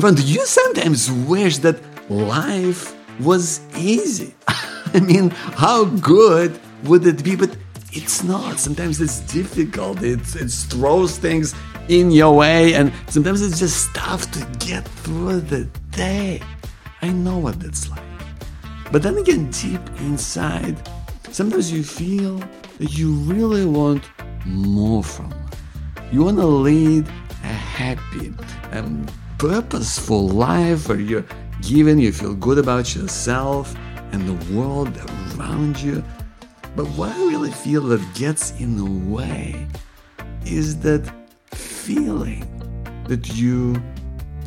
Friend, do you sometimes wish that life was easy? I mean, how good would it be? But it's not. Sometimes it's difficult. It's, it throws things in your way, and sometimes it's just tough to get through the day. I know what that's like. But then again, deep inside, sometimes you feel that you really want more from life. You want to lead a happy and purposeful life where you're given, you feel good about yourself and the world around you. But what I really feel that gets in the way is that feeling that you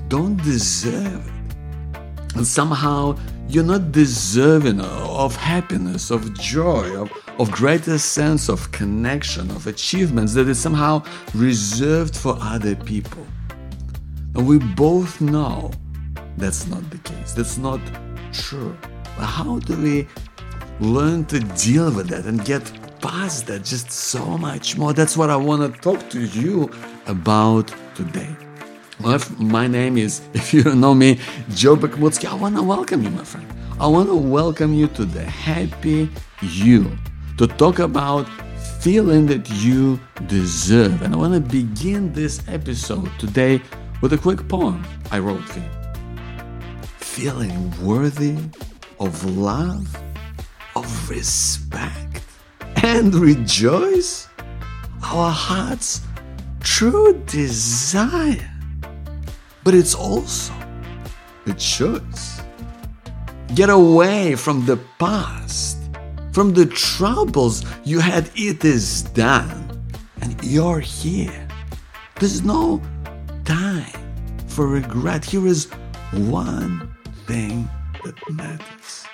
don't deserve it. And somehow you're not deserving of happiness, of joy, of, of greater sense of connection, of achievements that is somehow reserved for other people. And we both know that's not the case. That's not true. But how do we learn to deal with that and get past that just so much more? That's what I want to talk to you about today. Well, my name is, if you don't know me, Joe Bakhmutsky. I want to welcome you, my friend. I want to welcome you to the Happy You to talk about feeling that you deserve. And I want to begin this episode today with a quick poem I wrote you. Feeling worthy of love, of respect, and rejoice our heart's true desire but it's also a choice. Get away from the past, from the troubles you had. It is done, and you're here. There's no time for regret. Here is one thing that matters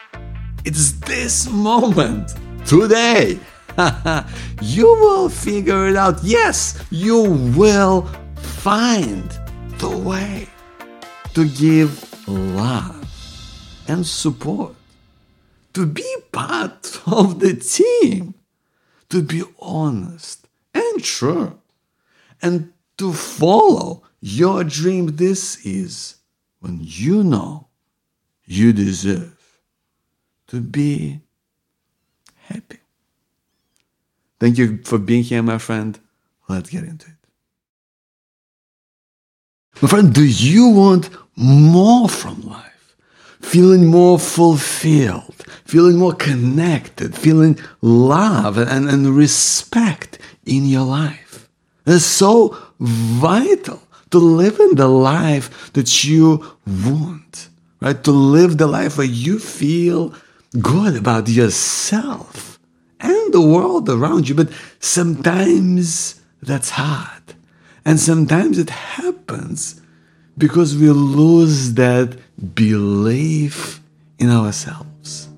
it's this moment, today. you will figure it out. Yes, you will find the way to give love and support, to be part of the team, to be honest and true, and to follow your dream. This is when you know you deserve to be happy. Thank you for being here, my friend. Let's get into it. My friend, do you want more from life? Feeling more fulfilled, feeling more connected, feeling love and, and respect in your life. It's so vital to live in the life that you want, right? To live the life where you feel good about yourself and the world around you. But sometimes that's hard. And sometimes it happens because we lose that belief in ourselves.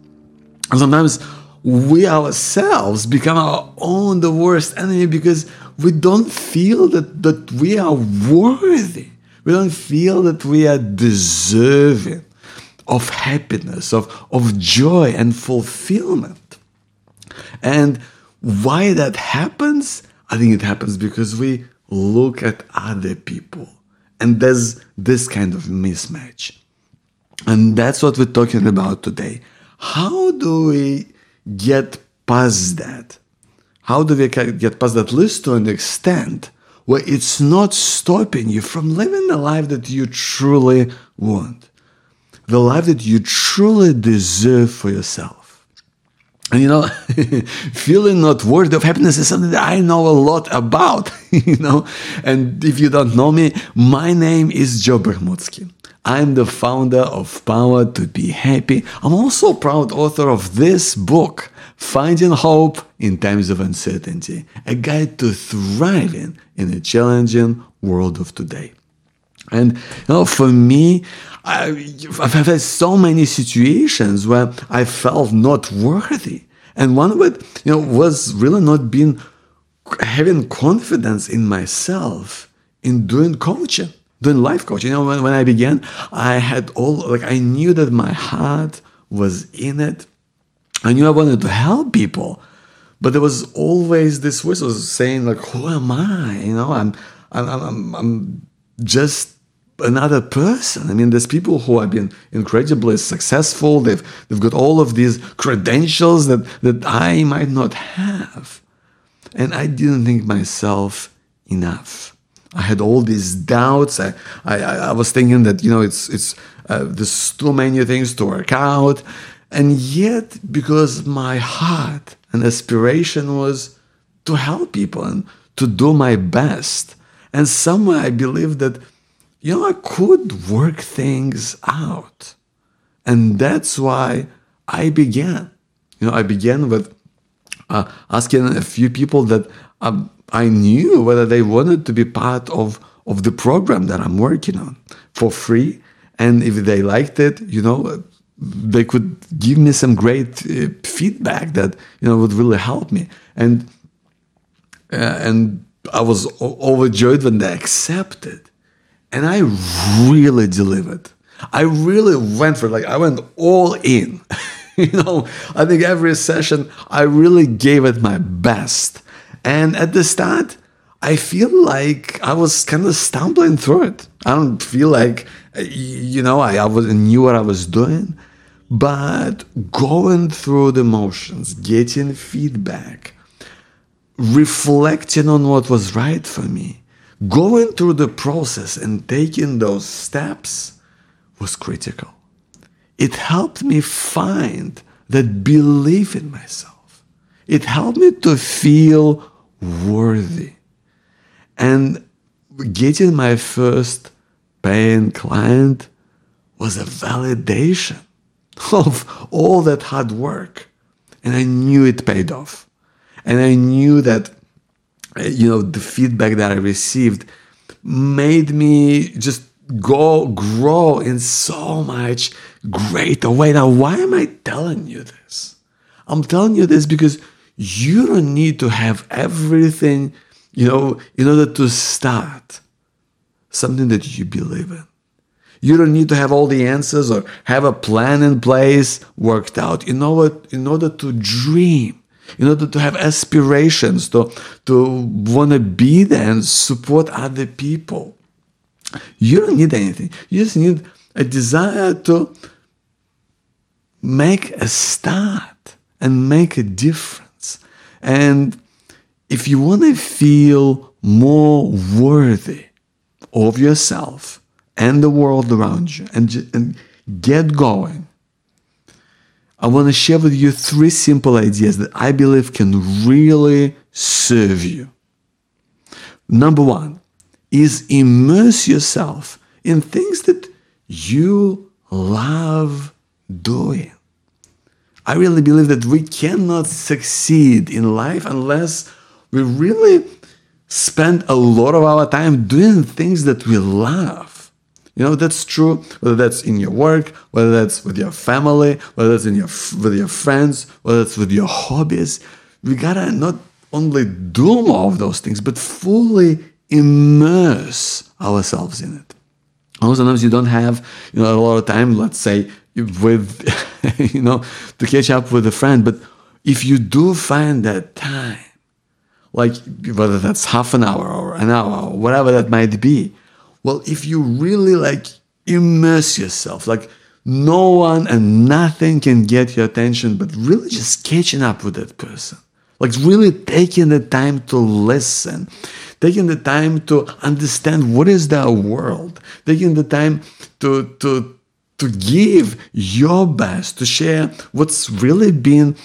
And sometimes we ourselves become our own the worst enemy because we don't feel that, that we are worthy. We don't feel that we are deserving of happiness, of, of joy and fulfillment. And why that happens? I think it happens because we look at other people. And there's this kind of mismatch. And that's what we're talking about today. How do we get past that? How do we get past that list to an extent where it's not stopping you from living the life that you truly want? The life that you truly deserve for yourself. And you know, feeling not worthy of happiness is something that I know a lot about, you know. And if you don't know me, my name is Joe Bakhmutsky. I'm the founder of Power to Be Happy. I'm also proud author of this book, Finding Hope in Times of Uncertainty, a guide to thriving in a challenging world of today. And you know, for me, I, have had so many situations where I felt not worthy, and one of it, you know, was really not being having confidence in myself in doing coaching, doing life coaching. You know, when, when I began, I had all like I knew that my heart was in it. I knew I wanted to help people, but there was always this whistle saying like, "Who am I?" You know, I'm, I'm, I'm, I'm just another person. I mean, there's people who have been incredibly successful. They've they've got all of these credentials that that I might not have, and I didn't think myself enough. I had all these doubts. I I, I was thinking that you know it's it's uh, there's too many things to work out, and yet because my heart and aspiration was to help people and to do my best, and somewhere I believed that you know, I could work things out. And that's why I began. You know, I began with uh, asking a few people that um, I knew whether they wanted to be part of, of the program that I'm working on for free. And if they liked it, you know, they could give me some great uh, feedback that, you know, would really help me. And, uh, and I was overjoyed when they accepted and I really delivered. I really went for. Like I went all in. you know, I think every session I really gave it my best. And at the start, I feel like I was kind of stumbling through it. I don't feel like, you know, I, I was, knew what I was doing. But going through the motions, getting feedback, reflecting on what was right for me, going through the process and taking those steps was critical. It helped me find that belief in myself. It helped me to feel worthy. And getting my first paying client was a validation of all that hard work. And I knew it paid off. And I knew that eh, you know, the feedback that I received made me just go grow in so much greater way. Now, why am I telling you this? I'm telling you this because you don't need to have everything, you know, in order to start something that you believe in. You don't need to have all the answers or have a plan in place worked out. Know what? In order to dream, in order to have aspirations, to, to want to be there and support other people. You don't need anything. You just need a desire to make a start and make a difference. And if you want to feel more worthy of yourself and the world around you and, and get going, I want to share with you three simple ideas that I believe can really serve you. Number one is immerse yourself in things that you love doing. I really believe that we cannot succeed in life unless we really spend a lot of our time doing things that we love. You know, that's true whether that's in your work, whether that's with your family, whether that's in your with your friends, whether that's with your hobbies. We gotta not only do more of those things, but fully immerse ourselves in it. Sometimes you don't have, you know, a lot of time, let's say, with, you know, to catch up with a friend. But if you do find that time, like whether that's half an hour or an hour or whatever that might be, well, if you really like immerse yourself, like no one and nothing can get your attention, but really just catching up with that person. Like really taking the time to listen, taking the time to understand what is their world, taking the time to, to, to give your best, to share what's really been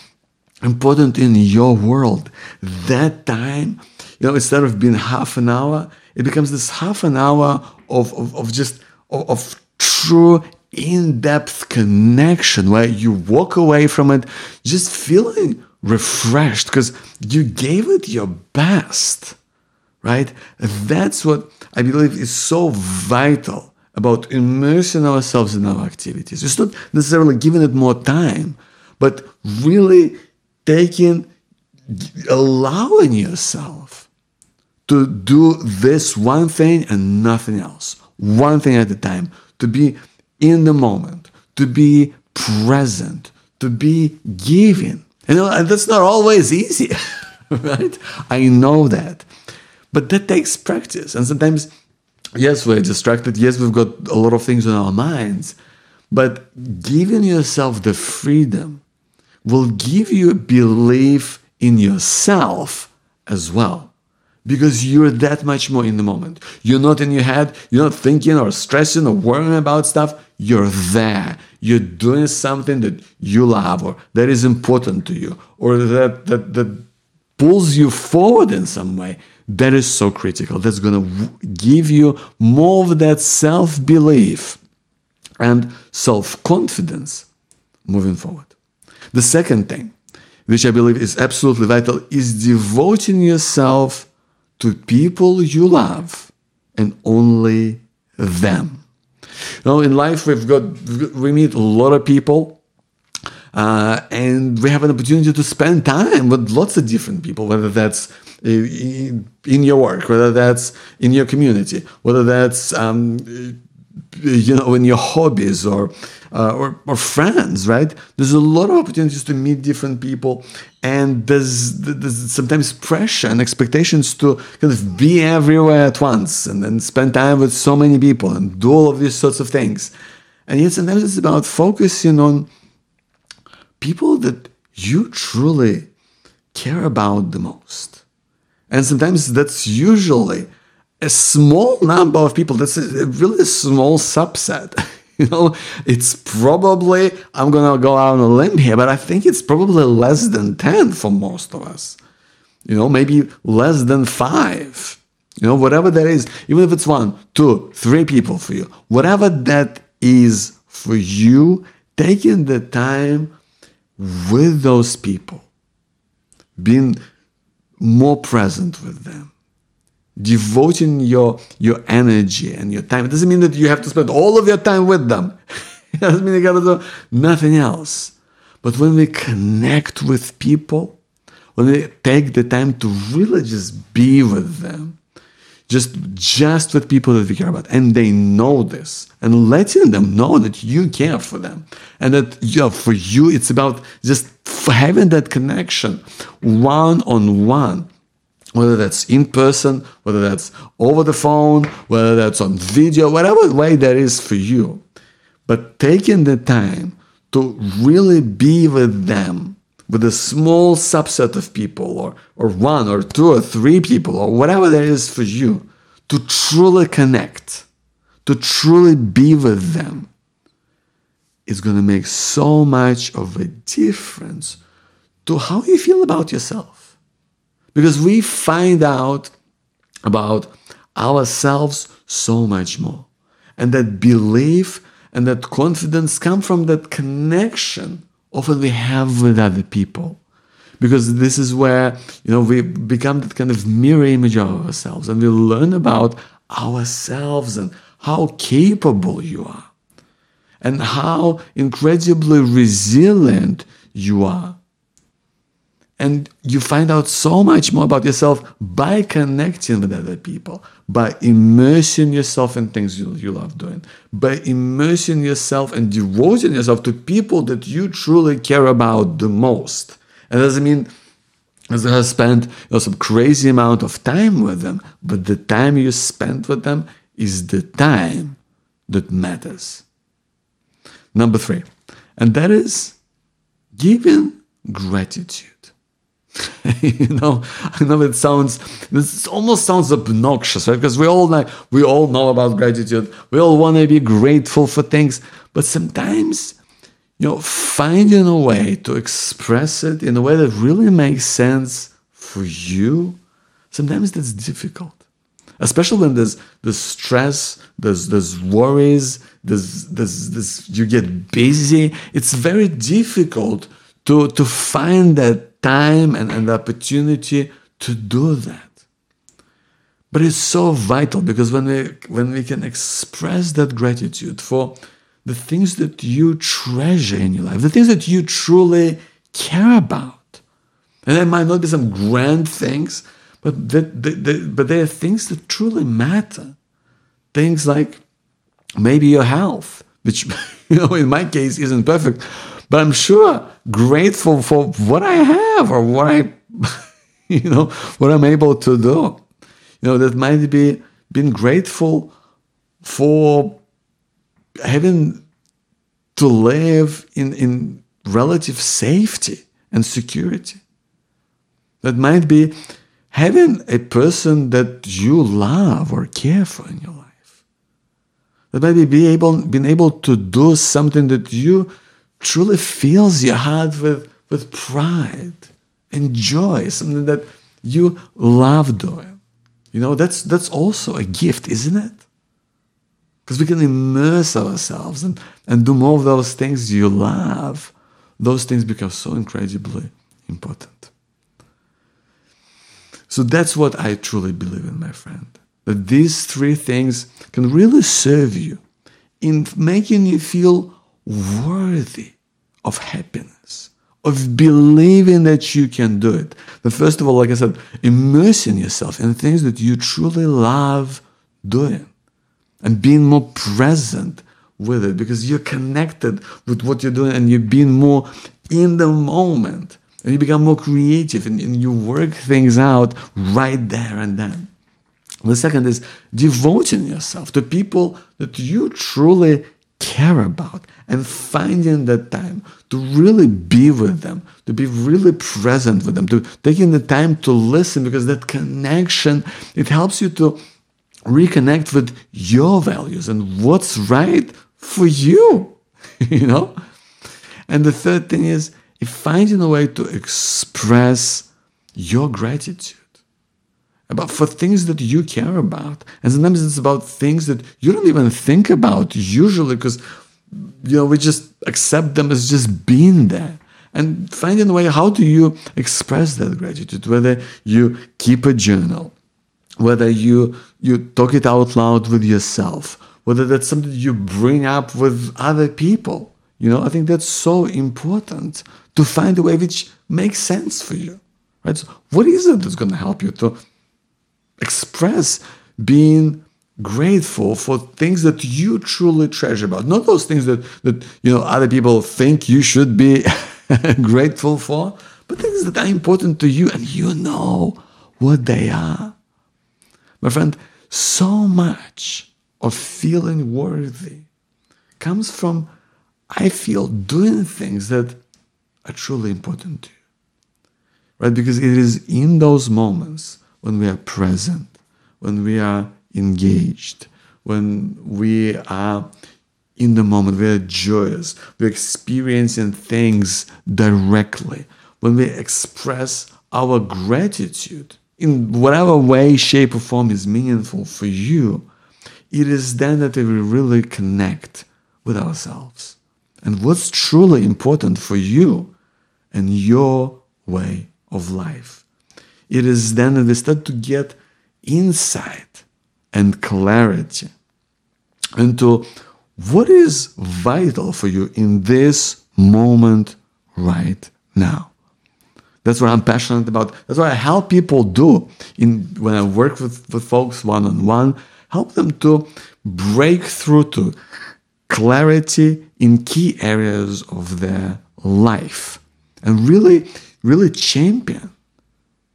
important in your world. That time, you know, instead of being half an hour, it becomes this half an hour of, of, of just of, of true in-depth connection where you walk away from it just feeling refreshed because you gave it your best right that's what i believe is so vital about immersing ourselves in our activities it's not necessarily giving it more time but really taking allowing yourself to do this one thing and nothing else, one thing at a time, to be in the moment, to be present, to be giving. And that's not always easy, right? I know that. But that takes practice. And sometimes yes, we're distracted. Yes, we've got a lot of things on our minds. But giving yourself the freedom will give you belief in yourself as well. Because you're that much more in the moment. You're not in your head, you're not thinking or stressing or worrying about stuff. You're there. You're doing something that you love or that is important to you or that, that, that pulls you forward in some way. That is so critical. That's going to give you more of that self belief and self confidence moving forward. The second thing, which I believe is absolutely vital, is devoting yourself to people you love and only them. You know, in life we've got we meet a lot of people, uh, and we have an opportunity to spend time with lots of different people, whether that's in your work, whether that's in your community, whether that's um, you know in your hobbies or, uh, or or friends right? There's a lot of opportunities to meet different people and there's, there's sometimes pressure and expectations to kind of be everywhere at once and then spend time with so many people and do all of these sorts of things. And yet sometimes it's about focusing on people that you truly care about the most and sometimes that's usually a small number of people. That's a really small subset you know? It's probably i'm gonna go out on a limb here but i think it's probably less than 10 for most of us. You know maybe less than five. You know whatever that is even if it's one two three people for you whatever that is for you taking the time with those people being more present with them devoting your your energy and your time. It doesn't mean that you have to spend all of your time with them. it doesn't mean you gotta do nothing else. But when we connect with people, when we take the time to really just be with them, just just with people that we care about, and they know this, and letting them know that you care for them, and that know, for you it's about just having that connection, one on one whether that's in person, whether that's over the phone, whether that's on video, whatever way that is for you. But taking the time to really be with them, with a small subset of people, or, or one or two or three people, or whatever that is for you, to truly connect, to truly be with them, is going to make so much of a difference to how you feel about yourself because we find out about ourselves so much more. And that belief and that confidence come from that connection often we have with other people. Because this is where, you know, we become that kind of mirror image of ourselves and we learn about ourselves and how capable you are and how incredibly resilient you are and you find out so much more about yourself by connecting with other people, by immersing yourself in things you, you love doing, by immersing yourself and devoting yourself to people that you truly care about the most. And doesn't mean as I spent you know, some crazy amount of time with them, but the time you spend with them is the time that matters. Number three, and that is giving gratitude. you know, I know it sounds this almost sounds obnoxious, right? Because we all know we all know about gratitude. We all want to be grateful for things, but sometimes, you know, finding a way to express it in a way that really makes sense for you, sometimes that's difficult. Especially when there's there's stress, there's there's worries, there's there's this you get busy. It's very difficult to to find that time and, and the opportunity to do that. But it's so vital because when we when we can express that gratitude for the things that you treasure in your life, the things that you truly care about, and there might not be some grand things, but that, that, that but they are things that truly matter. Things like maybe your health, which you know in my case isn't perfect, but I'm sure grateful for what I have or what I, you know, what I'm able to do. You know, that might be being grateful for having to live in, in relative safety and security. That might be having a person that you love or care for in your life. That maybe be able, being able to do something that you truly fills your heart with, with pride and joy, something that you love doing. You know, that's that's also a gift, isn't it? Because we can immerse ourselves and, and do more of those things you love. Those things become so incredibly important. So that's what I truly believe in, my friend. That these three things can really serve you in making you feel worthy of happiness, of believing that you can do it. But first of all, like I said, immersing yourself in things that you truly love doing and being more present with it because you're connected with what you're doing and you're being more in the moment and you become more creative and, and you work things out right there and then. The second is devoting yourself to people that you truly care about and finding the time to really be with them, to be really present with them, to taking the time to listen because that connection, it helps you to reconnect with your values and what's right for you, you know? And the third thing is finding a way to express your gratitude about for things that you care about. And sometimes it's about things that you don't even think about usually because you know we just accept them as just being there. And finding a way how do you express that gratitude, whether you keep a journal, whether you you talk it out loud with yourself, whether that's something you bring up with other people. You know, I think that's so important to find a way which makes sense for you. Right? So what is it that's going to help you to express being grateful for things that you truly treasure about not those things that that you know other people think you should be grateful for but things that are important to you and you know what they are my friend so much of feeling worthy comes from i feel doing things that are truly important to you right? Because it is in those moments when we are present, when we are engaged, when we are in the moment, we are joyous, we're experiencing things directly, when we express our gratitude in whatever way, shape, or form is meaningful for you, it is then that we really connect with ourselves and what's truly important for you and your way of life it is then that we start to get insight and clarity into what is vital for you in this moment right now. That's what I'm passionate about. That's what I help people do in when I work with, with folks one on one, help them to break through to clarity in key areas of their life and really, really champion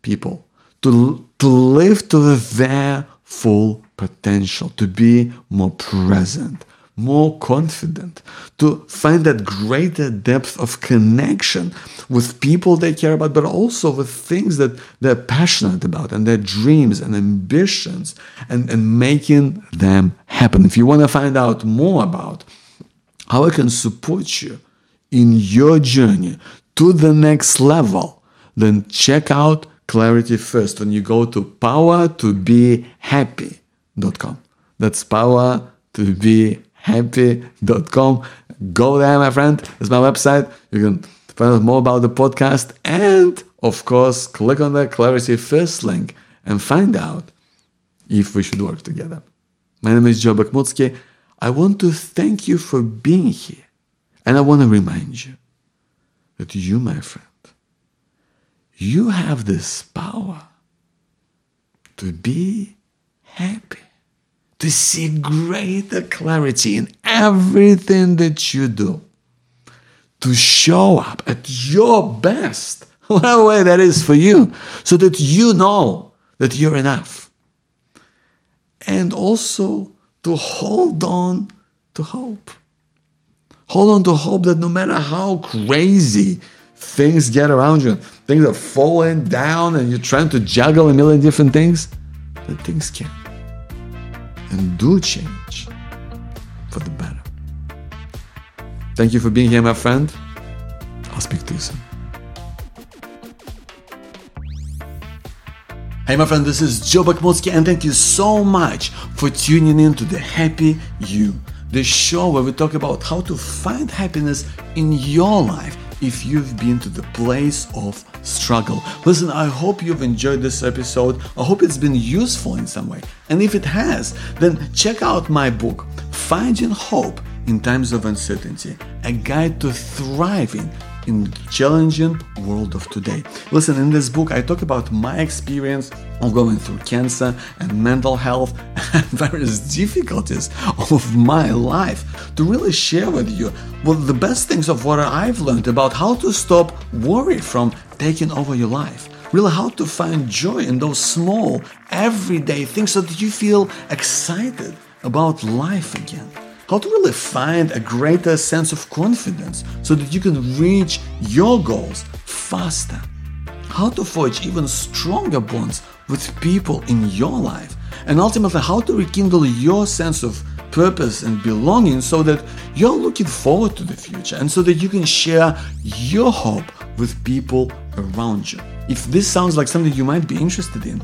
people to, to live to their full potential, to be more present, more confident, to find that greater depth of connection with people they care about, but also with things that they're passionate about and their dreams and ambitions and, and making them happen. If you want to find out more about how I can support you in your journey to the next level, then check out clarity first when you go to power to be happy.com. That's power to be happy.com. Go there, my friend. It's my website. You can find out more about the podcast and, of course, click on the Clarity First link and find out if we should work together. My name is Joe Bakhmutsky. I want to thank you for being here. And I want to remind you that you, my friend, you have this power to be happy, to see greater clarity in everything that you do, to show up at your best, whatever way that is for you, so that you know that you're enough. and also to hold on to hope. Hold on to hope that no matter how crazy things get around you, things are falling down and you're trying to juggle a million different things, that things can and do change for the better. Thank you for being here, my friend. I'll speak to you soon. Hey, my friend, this is Joe Bakhmutsky, and thank you so much for tuning in to the Happy You, the show where we talk about how to find happiness in your life if you've been to the place of struggle. Listen, I hope you've enjoyed this episode. I hope it's been useful in some way. And if it has, then check out my book, Finding Hope in Times of Uncertainty, a guide to thriving in the challenging world of today. Listen, in this book, I talk about my experience of going through cancer and mental health and various difficulties of my life to really share with you what the best things of what I've learned about how to stop worry from taking over your life. Really, how to find joy in those small, everyday things so that you feel excited about life again how to really find a greater sense of confidence so that you can reach your goals faster, how to forge even stronger bonds with people in your life, and ultimately how to rekindle your sense of purpose and belonging so that you're looking forward to the future and so that you can share your hope with people around you. If this sounds like something you might be interested in,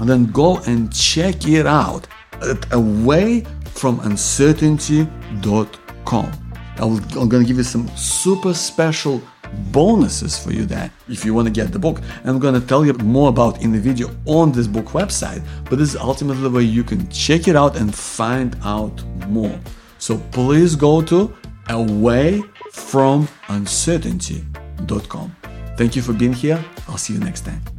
then go and check it out at Away from uncertainty.com. I'm going to give you some super special bonuses for you there if you want to get the book. I'm going to tell you more about in the video on this book website, but this is ultimately where you can check it out and find out more. So please go to awayfromuncertainty.com. Thank you for being here. I'll see you next time.